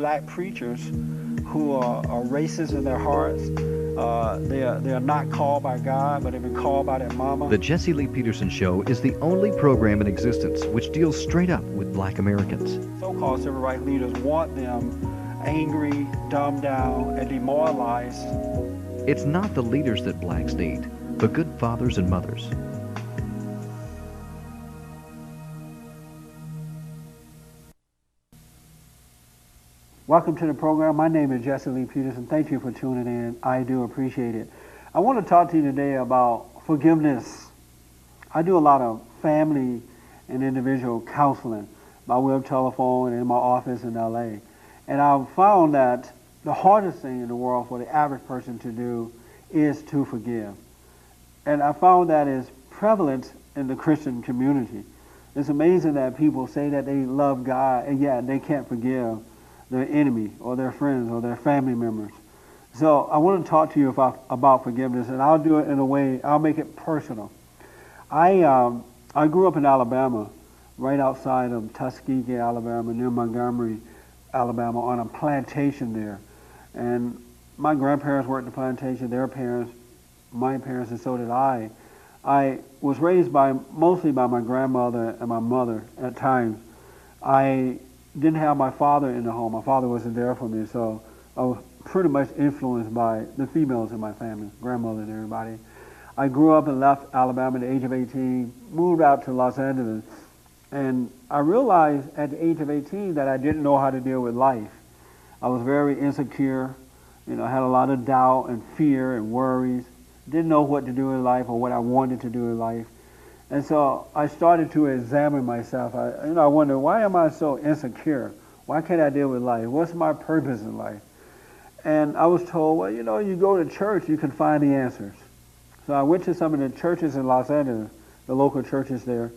black preachers who are, are racist in their hearts. Uh, they, are, they are not called by God, but they've been called by their mama. The Jesse Lee Peterson Show is the only program in existence which deals straight up with black Americans. So-called civil rights leaders want them angry, dumbed down, and demoralized. It's not the leaders that blacks need, but good fathers and mothers. Welcome to the program. My name is Jesse Lee Peterson. Thank you for tuning in. I do appreciate it. I want to talk to you today about forgiveness. I do a lot of family and individual counseling by web telephone and in my office in LA. And I've found that the hardest thing in the world for the average person to do is to forgive. And I found that is prevalent in the Christian community. It's amazing that people say that they love God and yet they can't forgive their enemy or their friends or their family members. So I want to talk to you about, about forgiveness, and I'll do it in a way, I'll make it personal. I, um, I grew up in Alabama, right outside of Tuskegee, Alabama, near Montgomery, Alabama, on a plantation there. And my grandparents worked the plantation, their parents, my parents, and so did I. I was raised by mostly by my grandmother and my mother at times. I didn't have my father in the home. My father wasn't there for me, so I was pretty much influenced by the females in my family, grandmother and everybody. I grew up and left Alabama at the age of 18, moved out to Los Angeles, and I realized at the age of 18 that I didn't know how to deal with life. I was very insecure, you know, I had a lot of doubt and fear and worries, didn't know what to do in life or what I wanted to do in life. And so I started to examine myself. I, you know, I wonder, why am I so insecure? Why can't I deal with life? What's my purpose in life? And I was told, well, you know, you go to church, you can find the answers. So I went to some of the churches in Los Angeles, the local churches there,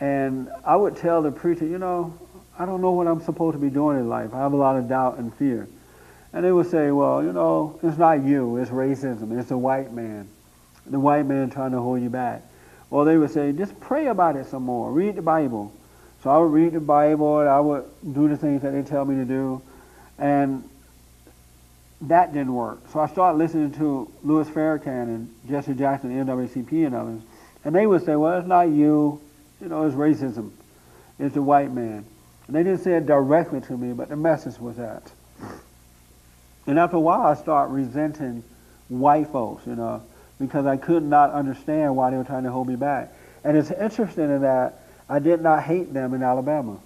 and I would tell the preacher, you know, I don't know what I'm supposed to be doing in life. I have a lot of doubt and fear. And they would say, well, you know, it's not you, it's racism, it's the white man. The white man trying to hold you back. Or they would say, just pray about it some more. Read the Bible. So I would read the Bible and I would do the things that they tell me to do. And that didn't work. So I started listening to Louis Farrakhan and Jesse Jackson, NAACP and others. And they would say, well, it's not you. You know, it's racism. It's the white man. And they didn't say it directly to me, but the message was that. And after a while, I started resenting white folks, you know because I could not understand why they were trying to hold me back. And it's interesting in that I did not hate them in Alabama.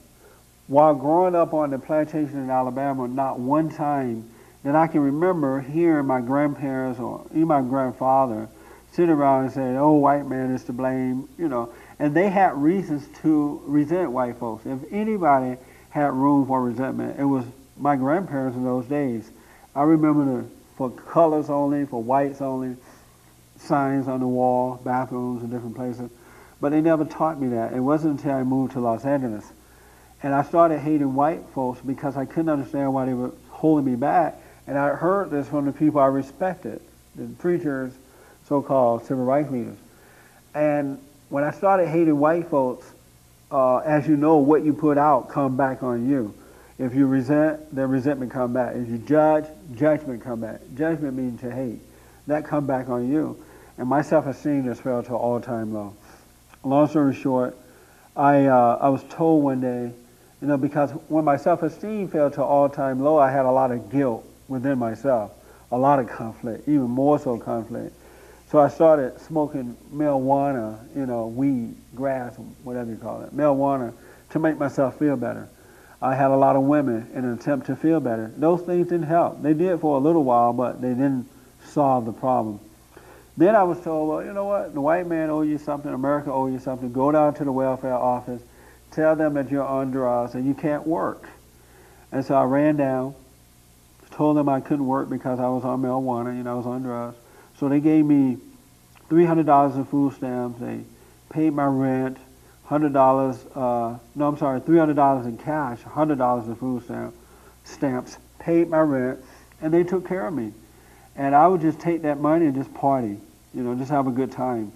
While growing up on the plantation in Alabama, not one time that I can remember hearing my grandparents or even my grandfather sit around and say, oh, white man is to blame, you know. And they had reasons to resent white folks. If anybody had room for resentment, it was my grandparents in those days. I remember the, for colors only, for whites only, signs on the wall, bathrooms and different places. But they never taught me that. It wasn't until I moved to Los Angeles. And I started hating white folks because I couldn't understand why they were holding me back. And I heard this from the people I respected, the preachers, so-called civil rights leaders. And when I started hating white folks, uh, as you know, what you put out come back on you. If you resent, then resentment come back. If you judge, judgment come back. Judgment means to hate. That come back on you and my self-esteem just fell to all-time low. Long story short, I, uh, I was told one day, you know, because when my self-esteem fell to all-time low, I had a lot of guilt within myself, a lot of conflict, even more so conflict. So I started smoking marijuana, you know, weed, grass, whatever you call it, marijuana, to make myself feel better. I had a lot of women in an attempt to feel better. Those things didn't help. They did for a little while, but they didn't solve the problem. Then I was told, well, you know what? The white man owes you something. America owes you something. Go down to the welfare office. Tell them that you're under us and you can't work. And so I ran down, told them I couldn't work because I was on marijuana, know, I was on drugs. So they gave me $300 in food stamps. They paid my rent, $100, uh, no, I'm sorry, $300 in cash, $100 in food stamp, stamps, paid my rent, and they took care of me. And I would just take that money and just party you know, just have a good time.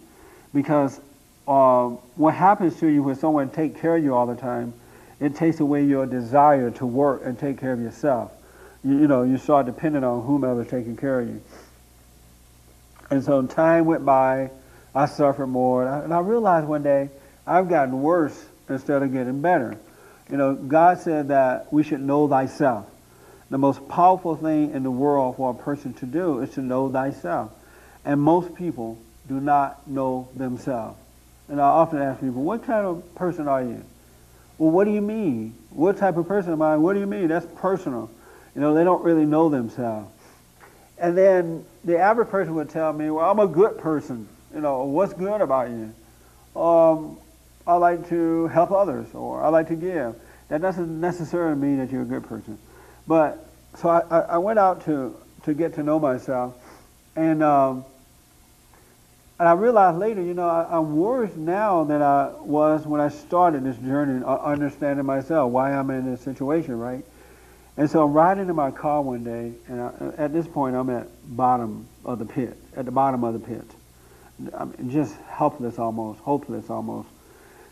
Because uh, what happens to you when someone take care of you all the time it takes away your desire to work and take care of yourself. You, you know, you start depending on whomever's taking care of you. And so time went by, I suffered more, and I, and I realized one day I've gotten worse instead of getting better. You know, God said that we should know thyself. The most powerful thing in the world for a person to do is to know thyself. And most people do not know themselves. And I often ask people, what kind of person are you? Well, what do you mean? What type of person am I? What do you mean? That's personal. You know, they don't really know themselves. And then the average person would tell me, well, I'm a good person. You know, what's good about you? Um, I like to help others or I like to give. That doesn't necessarily mean that you're a good person. But so I, I went out to, to get to know myself. And, um, and I realized later, you know, I, am worse now than I was when I started this journey, uh, understanding myself, why I'm in this situation, right? And so I'm riding in my car one day, and I, uh, at this point I'm at bottom of the pit, at the bottom of the pit. I'm just helpless almost, hopeless almost.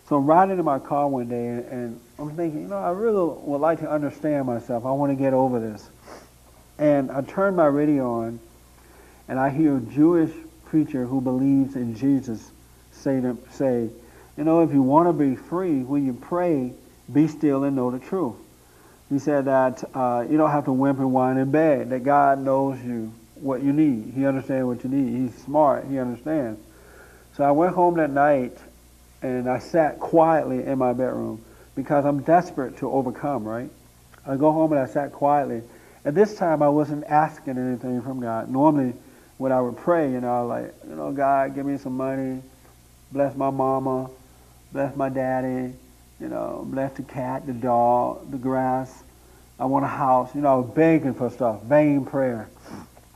So I'm riding in my car one day, and, and I'm thinking, you know, I really would like to understand myself. I want to get over this. And I turn my radio on, and I hear Jewish preacher who believes in Jesus say, to, say you know, if you want to be free, when you pray, be still and know the truth. He said that uh, you don't have to whimper, and whine, and beg, that God knows you what you need. He understands what you need. He's smart. He understands. So I went home that night and I sat quietly in my bedroom because I'm desperate to overcome, right? I go home and I sat quietly. At this time, I wasn't asking anything from God. Normally, when I would pray, you know, like, you know, God, give me some money, bless my mama, bless my daddy, you know, bless the cat, the dog, the grass. I want a house. You know, I was begging for stuff, vain prayer.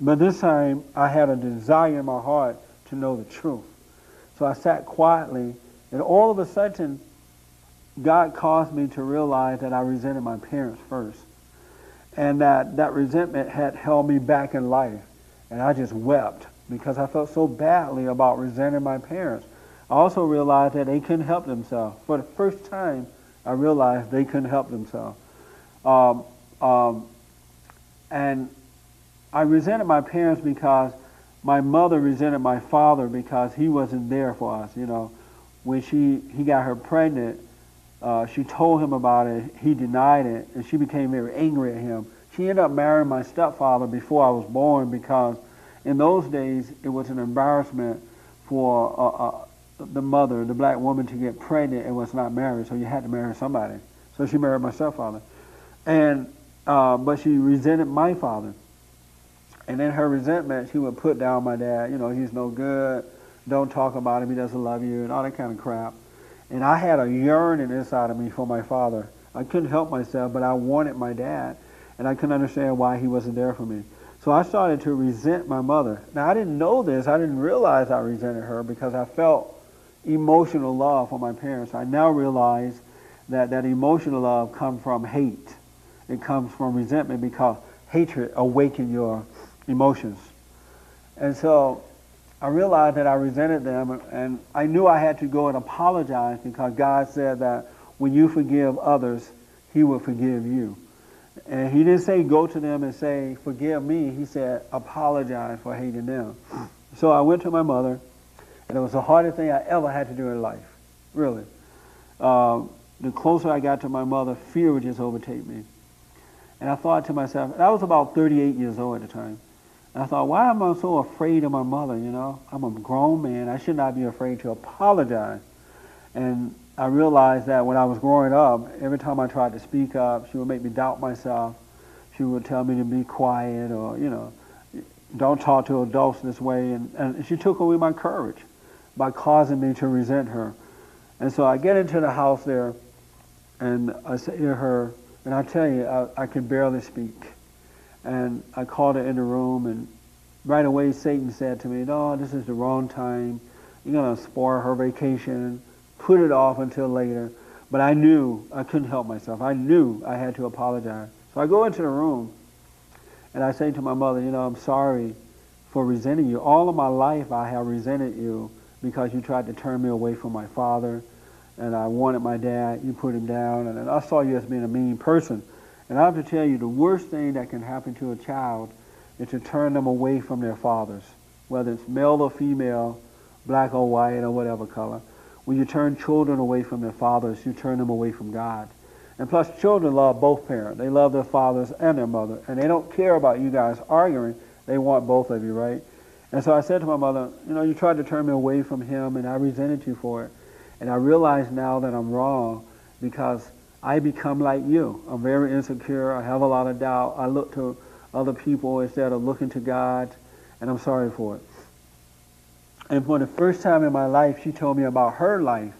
But this time, I had a desire in my heart to know the truth. So I sat quietly, and all of a sudden, God caused me to realize that I resented my parents first. And that that resentment had held me back in life. And I just wept because I felt so badly about resenting my parents. I also realized that they couldn't help themselves. For the first time, I realized they couldn't help themselves. Um, um, and I resented my parents because my mother resented my father because he wasn't there for us. You know, when she he got her pregnant, uh, she told him about it. He denied it, and she became very angry at him. She ended up marrying my stepfather before I was born because in those days it was an embarrassment for uh, uh, the mother, the black woman, to get pregnant and was not married, so you had to marry somebody. So she married my stepfather, and uh, but she resented my father. And in her resentment, she would put down my dad. You know, he's no good. Don't talk about him. He doesn't love you, and all that kind of crap. And I had a yearning inside of me for my father. I couldn't help myself, but I wanted my dad, and I couldn't understand why he wasn't there for me. So I started to resent my mother. Now I didn't know this. I didn't realize I resented her because I felt emotional love for my parents. I now realize that that emotional love comes from hate. It comes from resentment because hatred awakens your emotions. And so I realized that I resented them, and I knew I had to go and apologize because God said that when you forgive others, He will forgive you. And He didn't say go to them and say, forgive me. He said, apologize for hating them. So I went to my mother and it was the hardest thing I ever had to do in life, really. Uh, the closer I got to my mother, fear would just overtake me. And I thought to myself, and I was about 38 years old at the time. And I thought, why am I so afraid of my mother, you know? I'm a grown man. I should not be afraid to apologize. And I realized that when I was growing up, every time I tried to speak up, she would make me doubt myself. She would tell me to be quiet or, you know, don't talk to adults this way. And, and she took away my courage by causing me to resent her. And so I get into the house there, and I say to her, and I tell you, I, I can barely speak. And I called her in the room, and right away Satan said to me, no, this is the wrong time. You're going to spoil her vacation. Put it off until later. But I knew I couldn't help myself. I knew I had to apologize. So I go into the room, and I say to my mother, you know, I'm sorry for resenting you. All of my life I have resented you because you tried to turn me away from my father. and I wanted my dad. You put him down, and I saw you as being a mean person. And I have to tell you, the worst thing that can happen to a child is to turn them away from their fathers, whether it's male or female, black or white or whatever color. When you turn children away from their fathers, you turn them away from God. And plus, children love both parents. They love their fathers and their mother. And they don't care about you guys arguing. They want both of you, right? And so I said to my mother, you know, you tried to turn me away from him, and I resented you for it. And I realize now that I'm wrong because I become like you. I'm very insecure. I have a lot of doubt. I look to other people instead of looking to God, and I'm sorry for it. And for the first time in my life, she told me about her life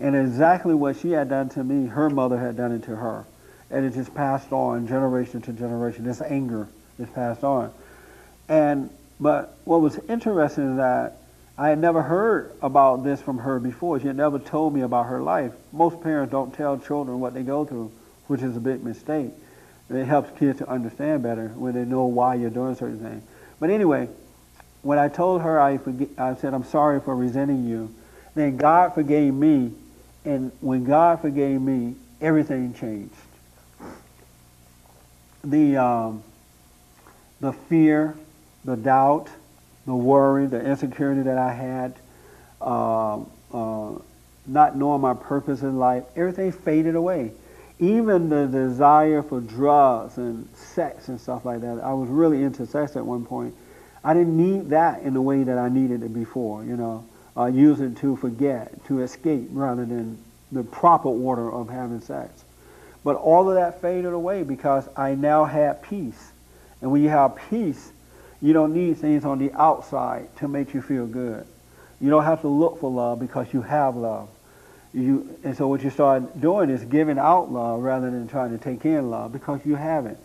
and exactly what she had done to me, her mother had done it to her. And it just passed on generation to generation. This anger is passed on. And but what was interesting is that I had never heard about this from her before. She had never told me about her life. Most parents don't tell children what they go through, which is a big mistake. It helps kids to understand better when they know why you're doing certain things. But anyway, when I told her, I, I said, I'm sorry for resenting you. Then God forgave me and when God forgave me, everything changed. The, um, the fear, the doubt, the worry, the insecurity that I had, uh, uh, not knowing my purpose in life, everything faded away. Even the desire for drugs and sex and stuff like that. I was really into sex at one point. I didn't need that in the way that I needed it before, you know uh, use it to forget, to escape, rather than the proper order of having sex. But all of that faded away because I now had peace. And when you have peace, you don't need things on the outside to make you feel good. You don't have to look for love because you have love. You, and so what you start doing is giving out love rather than trying to take in love because you have it.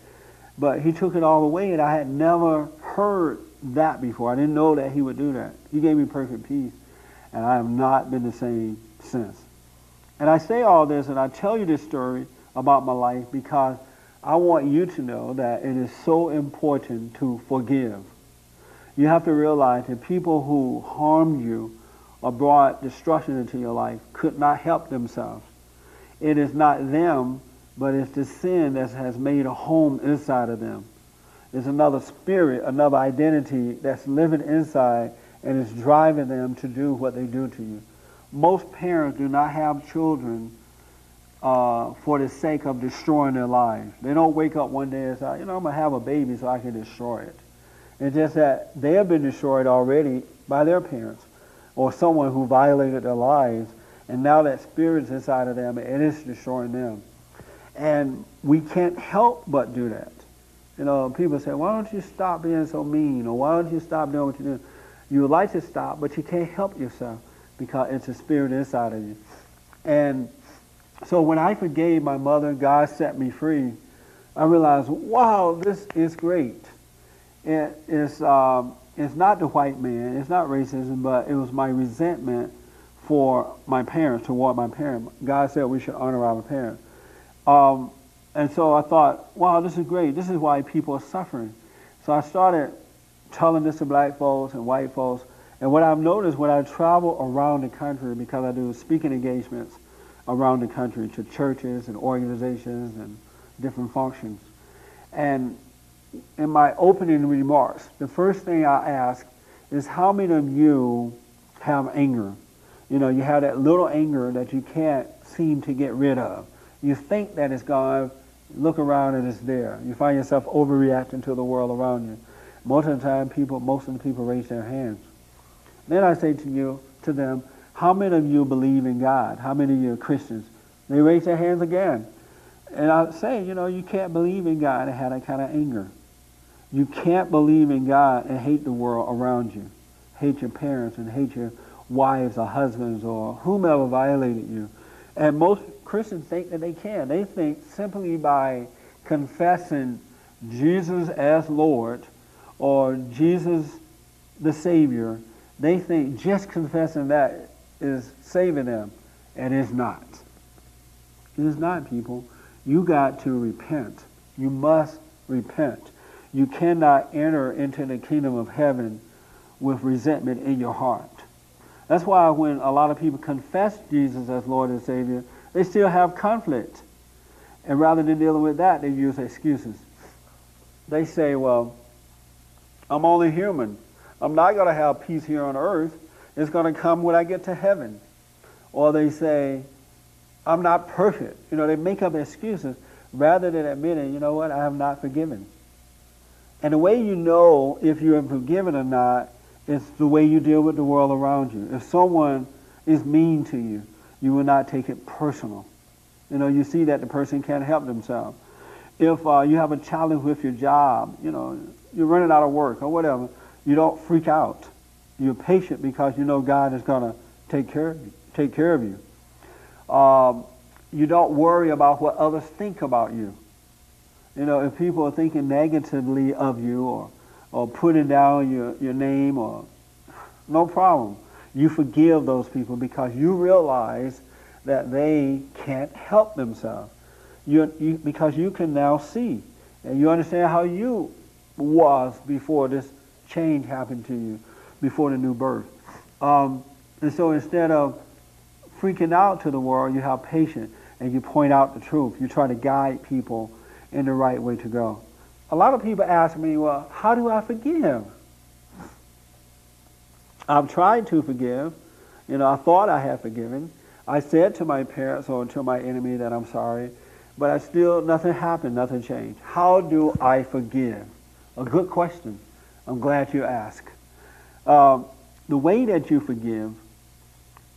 But he took it all away, and I had never heard that before. I didn't know that he would do that. He gave me perfect peace and I have not been the same since. And I say all this and I tell you this story about my life because I want you to know that it is so important to forgive. You have to realize that people who harmed you or brought destruction into your life could not help themselves. It is not them, but it's the sin that has made a home inside of them. It's another spirit, another identity that's living inside and is driving them to do what they do to you. Most parents do not have children uh, for the sake of destroying their lives. They don't wake up one day and say, you know, I'm going to have a baby so I can destroy it. It's just that they have been destroyed already by their parents or someone who violated their lives, and now that spirit's inside of them, and it is destroying them. And we can't help but do that. You know, people say, why don't you stop being so mean, or why don't you stop doing what you do? You would like to stop, but you can't help yourself because it's a spirit inside of you. And so when I forgave my mother, God set me free. I realized, wow, this is great. It is, um, it's not the white man, it's not racism, but it was my resentment for my parents, toward my parents. God said we should honor our parents. Um, and so I thought, wow, this is great. This is why people are suffering. So I started telling this to black folks and white folks. And what I've noticed when I travel around the country, because I do speaking engagements around the country to churches and organizations and different functions. And in my opening remarks, the first thing I ask is how many of you have anger? You know, you have that little anger that you can't seem to get rid of. You think that it's gone, look around and it's there. You find yourself overreacting to the world around you. Most of the time, people, most of the people raise their hands. Then I say to you, to them, how many of you believe in God? How many of you are Christians? They raise their hands again. And I say, you know, you can't believe in God and have that kind of anger. You can't believe in God and hate the world around you. Hate your parents and hate your wives or husbands or whomever violated you. And most Christians think that they can. They think simply by confessing Jesus as Lord or Jesus the Savior, they think just confessing that is saving them, and it's not. It is not, people. You got to repent. You must repent. You cannot enter into the kingdom of heaven with resentment in your heart. That's why when a lot of people confess Jesus as Lord and Savior, they still have conflict. And rather than dealing with that, they use excuses. They say, well, I'm only human. I'm not going to have peace here on earth. It's going to come when I get to heaven. Or they say, I'm not perfect. You know, they make up excuses rather than admitting, you know what, I have not forgiven. And the way you know if you have forgiven or not is the way you deal with the world around you. If someone is mean to you, you will not take it personal. You know, you see that the person can't help themselves. If uh, you have a challenge with your job, you know, you're running out of work or whatever, you don't freak out. You're patient because you know God is going to take care of you. Take care of you. Um, you don't worry about what others think about you. You know, if people are thinking negatively of you or, or putting down your, your name or no problem. You forgive those people because you realize that they can't help themselves. You, you, because you can now see and you understand how you was before this change happened to you, before the new birth. Um, and so instead of freaking out to the world, you have patience and you point out the truth. You try to guide people in the right way to go. A lot of people ask me, well, how do I forgive? I've tried to forgive. You know, I thought I had forgiven. I said to my parents or to my enemy that I'm sorry, but I still, nothing happened, nothing changed. How do I forgive? A good question. I'm glad you asked. Um, the way that you forgive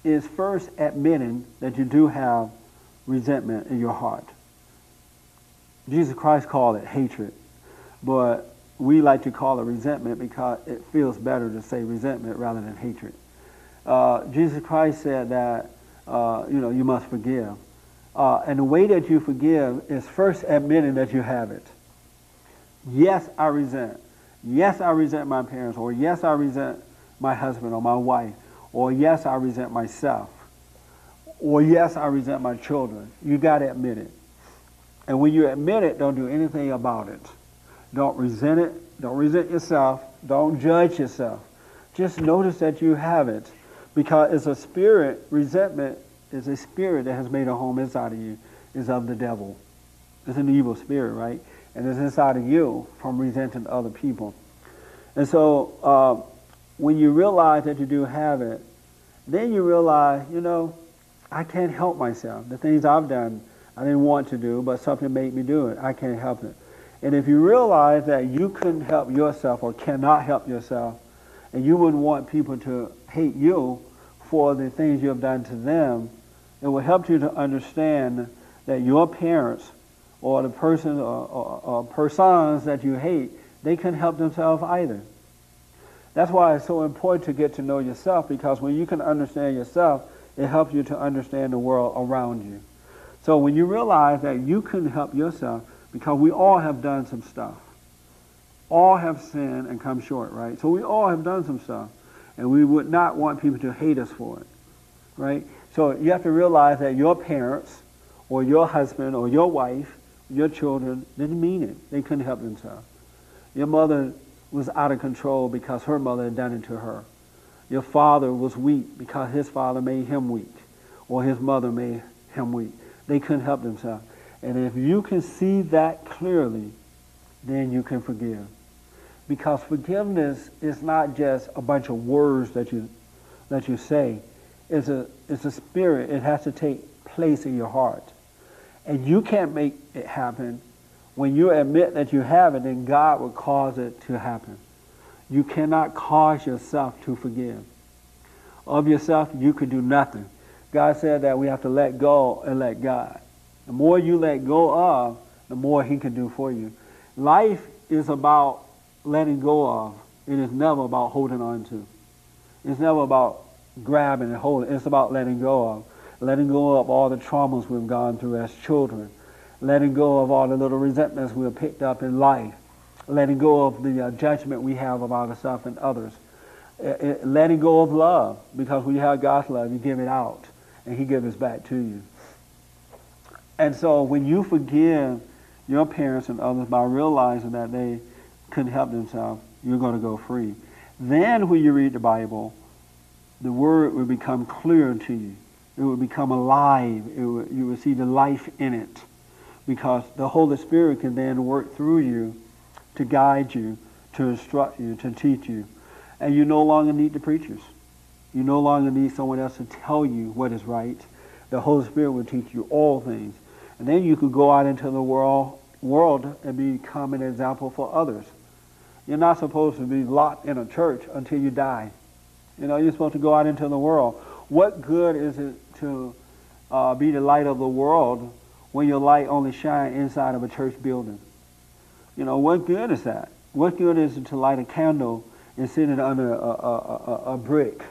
is first admitting that you do have resentment in your heart. Jesus Christ called it hatred, but we like to call it resentment because it feels better to say resentment rather than hatred. Uh, Jesus Christ said that uh, you know you must forgive, uh, and the way that you forgive is first admitting that you have it. Yes, I resent. Yes, I resent my parents, or yes, I resent my husband or my wife, or yes, I resent myself, or yes, I resent my children. You got to admit it. And when you admit it, don't do anything about it. Don't resent it. Don't resent yourself. Don't judge yourself. Just notice that you have it because it's a spirit, resentment is a spirit that has made a home inside of you, is of the devil. It's an evil spirit, right? And it's inside of you from resenting other people. And so uh, when you realize that you do have it, then you realize, you know, I can't help myself. The things I've done, I didn't want to do, but something made me do it. I can't help it. And if you realize that you couldn't help yourself or cannot help yourself, and you wouldn't want people to hate you for the things you have done to them, it will help you to understand that your parents or the person or, or, or persons that you hate, they can help themselves either. That's why it's so important to get to know yourself because when you can understand yourself, it helps you to understand the world around you. So when you realize that you couldn't help yourself, because we all have done some stuff. All have sinned and come short, right? So we all have done some stuff. And we would not want people to hate us for it, right? So you have to realize that your parents or your husband or your wife, your children, didn't mean it. They couldn't help themselves. Your mother was out of control because her mother had done it to her. Your father was weak because his father made him weak or his mother made him weak. They couldn't help themselves. And if you can see that clearly, then you can forgive. Because forgiveness is not just a bunch of words that you that you say. It's a it's a spirit. It has to take place in your heart. And you can't make it happen. When you admit that you have it, then God will cause it to happen. You cannot cause yourself to forgive. Of yourself, you could do nothing. God said that we have to let go and let God. The more you let go of, the more He can do for you. Life is about letting go of. It is never about holding on to. It's never about grabbing and holding. It's about letting go of. Letting go of all the traumas we've gone through as children. Letting go of all the little resentments we've picked up in life. Letting go of the uh, judgment we have about ourselves and others. It, it, letting go of love. Because when you have God's love, you give it out. And He gives it back to you. And so when you forgive your parents and others by realizing that they couldn't help themselves, you're going to go free. Then when you read the Bible, the word will become clear to you. It will become alive. Will, you will see the life in it because the Holy Spirit can then work through you to guide you, to instruct you, to teach you. And you no longer need the preachers. You no longer need someone else to tell you what is right. The Holy Spirit will teach you all things. And then you could go out into the world, world and become an example for others. You're not supposed to be locked in a church until you die. You know, you're supposed to go out into the world. What good is it to uh, be the light of the world when your light only shines inside of a church building? You know, what good is that? What good is it to light a candle and sit it under a, a, a, a brick?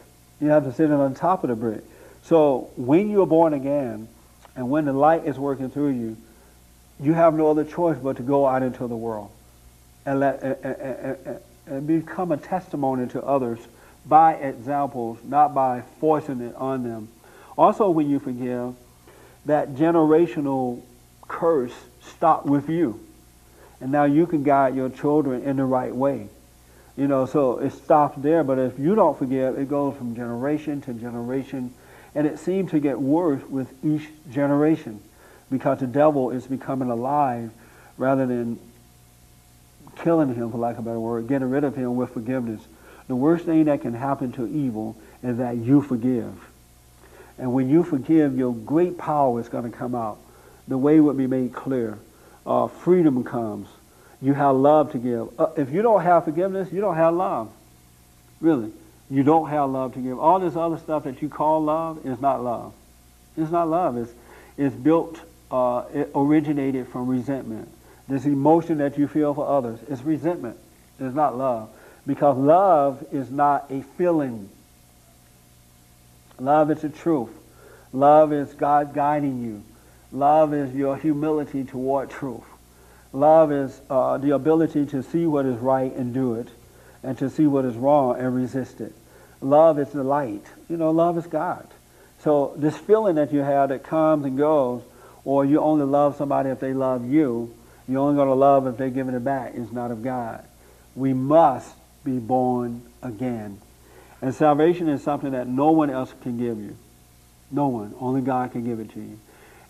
You have to sit it on top of the brick. So when you're born again and when the light is working through you, you have no other choice but to go out into the world and, let, and, and, and become a testimony to others by examples, not by forcing it on them. Also, when you forgive, that generational curse stopped with you. And now you can guide your children in the right way. You know, so it stops there, but if you don't forgive, it goes from generation to generation. And it seemed to get worse with each generation because the devil is becoming alive rather than killing him, for lack of a better word, getting rid of him with forgiveness. The worst thing that can happen to evil is that you forgive. And when you forgive, your great power is going to come out. The way will be made clear. Uh, freedom comes. You have love to give. Uh, if you don't have forgiveness, you don't have love. Really. You don't have love to give. All this other stuff that you call love is not love. It's not love. It's, it's built, uh, it originated from resentment. This emotion that you feel for others is resentment. It's not love. Because love is not a feeling. Love is the truth. Love is God guiding you. Love is your humility toward truth. Love is uh, the ability to see what is right and do it, and to see what is wrong and resist it. Love is the light. You know, love is God. So this feeling that you have that comes and goes, or you only love somebody if they love you, you're only going to love if they're giving it back, is not of God. We must be born again. And salvation is something that no one else can give you. No one. Only God can give it to you.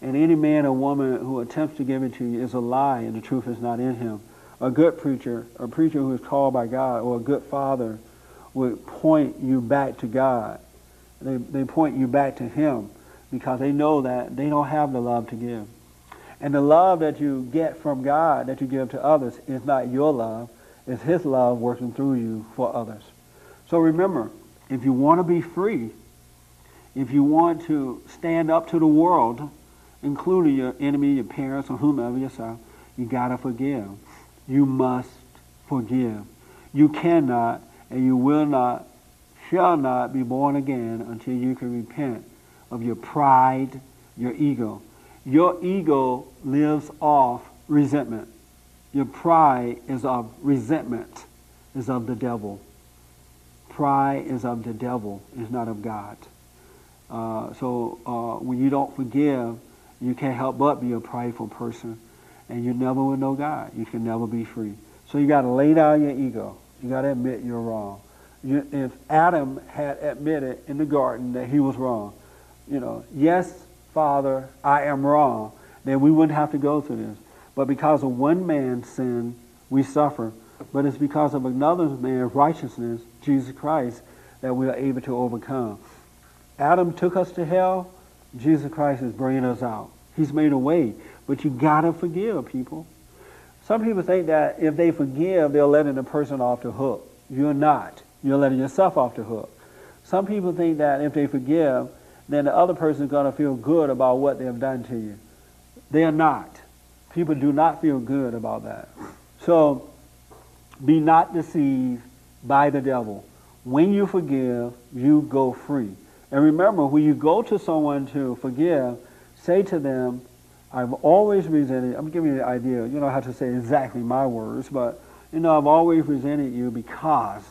And any man or woman who attempts to give it to you is a lie, and the truth is not in him. A good preacher, a preacher who is called by God, or a good father would point you back to God. They, they point you back to Him because they know that they don't have the love to give. And the love that you get from God, that you give to others, is not your love. It's His love working through you for others. So remember, if you want to be free, if you want to stand up to the world, including your enemy, your parents, or whomever yourself, you got to forgive. You must forgive. You cannot and you will not, shall not be born again until you can repent of your pride, your ego. Your ego lives off resentment. Your pride is of resentment, is of the devil. Pride is of the devil, is not of God. Uh, so uh, when you don't forgive, you can't help but be a prideful person, and you never will know God. You can never be free. So you got to lay down your ego. You got to admit you're wrong. You, if Adam had admitted in the garden that he was wrong, you know, yes, Father, I am wrong, then we wouldn't have to go through this. But because of one man's sin, we suffer. But it's because of another man's righteousness, Jesus Christ, that we are able to overcome. Adam took us to hell. Jesus Christ is bringing us out. He's made a way. But you got to forgive people. Some people think that if they forgive, they're letting the person off the hook. You're not. You're letting yourself off the hook. Some people think that if they forgive, then the other person is going to feel good about what they have done to you. They are not. People do not feel good about that. So be not deceived by the devil. When you forgive, you go free. And remember, when you go to someone to forgive, say to them, I've always resented, I'm giving you the idea, you know how to say exactly my words, but you know, I've always resented you because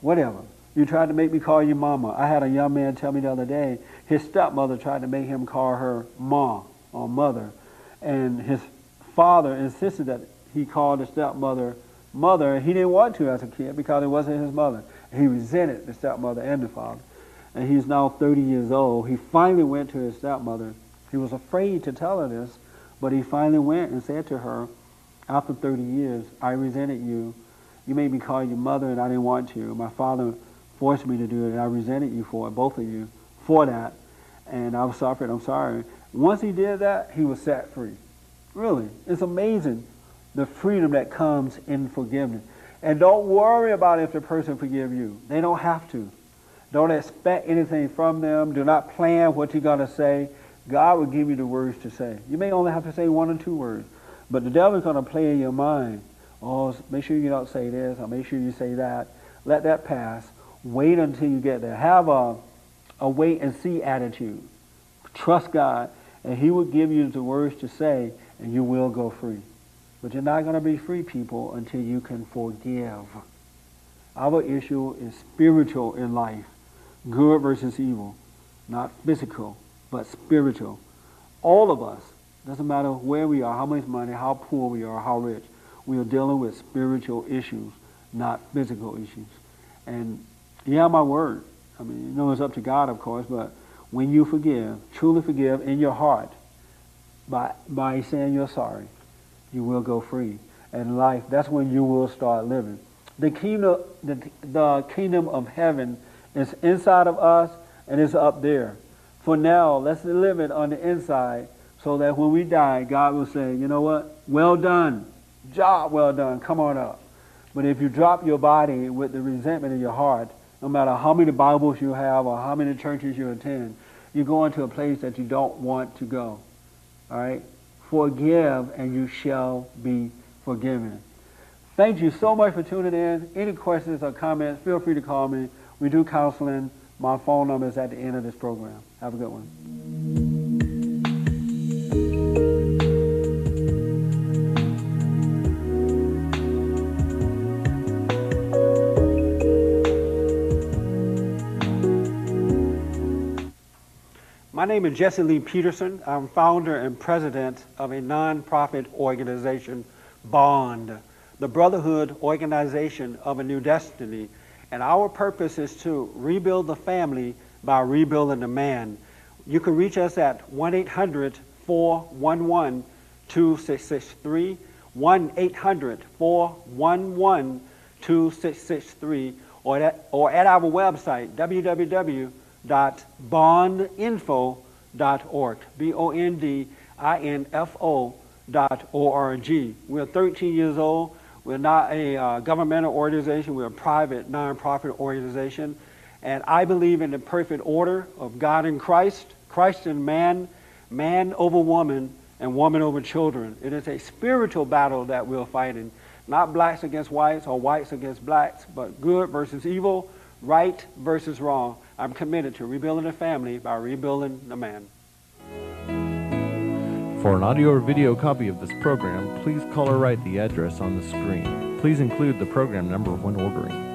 whatever. You tried to make me call you mama. I had a young man tell me the other day his stepmother tried to make him call her mom or mother. And his father insisted that he called the stepmother mother. He didn't want to as a kid because it wasn't his mother. He resented the stepmother and the father. and he's now 30 years old. He finally went to his stepmother. He was afraid to tell her this, but he finally went and said to her, after 30 years, I resented you. You made me call you mother, and I didn't want to. My father forced me to do it, and I resented you for it, both of you, for that. And I was sorry. I'm sorry. Once he did that, he was set free. Really, it's amazing the freedom that comes in forgiveness. And don't worry about if the person forgive you. They don't have to. Don't expect anything from them. Do not plan what you're going to say. God will give you the words to say. You may only have to say one or two words, but the devil's going to play in your mind. Oh, make sure you don't say this, or make sure you say that. Let that pass. Wait until you get there. Have a, a wait and see attitude. Trust God, and He will give you the words to say, and you will go free. But you're not going to be free, people, until you can forgive. Our issue is spiritual in life good versus evil, not physical, but spiritual. All of us, doesn't matter where we are, how much money, how poor we are, how rich, we are dealing with spiritual issues, not physical issues. And yeah, my word. I mean, you know, it's up to God, of course, but when you forgive, truly forgive in your heart, by, by saying you're sorry, you will go free. And life, that's when you will start living. The kingdom, the, the kingdom of heaven is inside of us and it's up there. For now, let's live it on the inside so that when we die, God will say, you know what? Well done. Job well done. Come on up. But if you drop your body with the resentment in your heart, no matter how many Bibles you have or how many churches you attend, you're going to a place that you don't want to go. All right? Forgive and you shall be forgiven. Thank you so much for tuning in. Any questions or comments, feel free to call me. We do counseling. My phone number is at the end of this program. Have a good one. My name is Jesse Lee Peterson. I'm founder and president of a nonprofit organization, BOND, the Brotherhood Organization of a New Destiny. And our purpose is to rebuild the family by rebuilding the man. You can reach us at 1 800 411 2663, 1 800 411 2663, or at, or at our website, www.bondinfo.org, B-O-N-D-I-N-F-O dot O-R-G. We're 13 years old. We're not a uh, governmental organization. We're a private, nonprofit organization. And I believe in the perfect order of God and Christ, Christ and man, man over woman, and woman over children. It is a spiritual battle that we're fighting. Not blacks against whites or whites against blacks, but good versus evil, right versus wrong. I'm committed to rebuilding a family by rebuilding the man. For an audio or video copy of this program, please call or write the address on the screen. Please include the program number when ordering.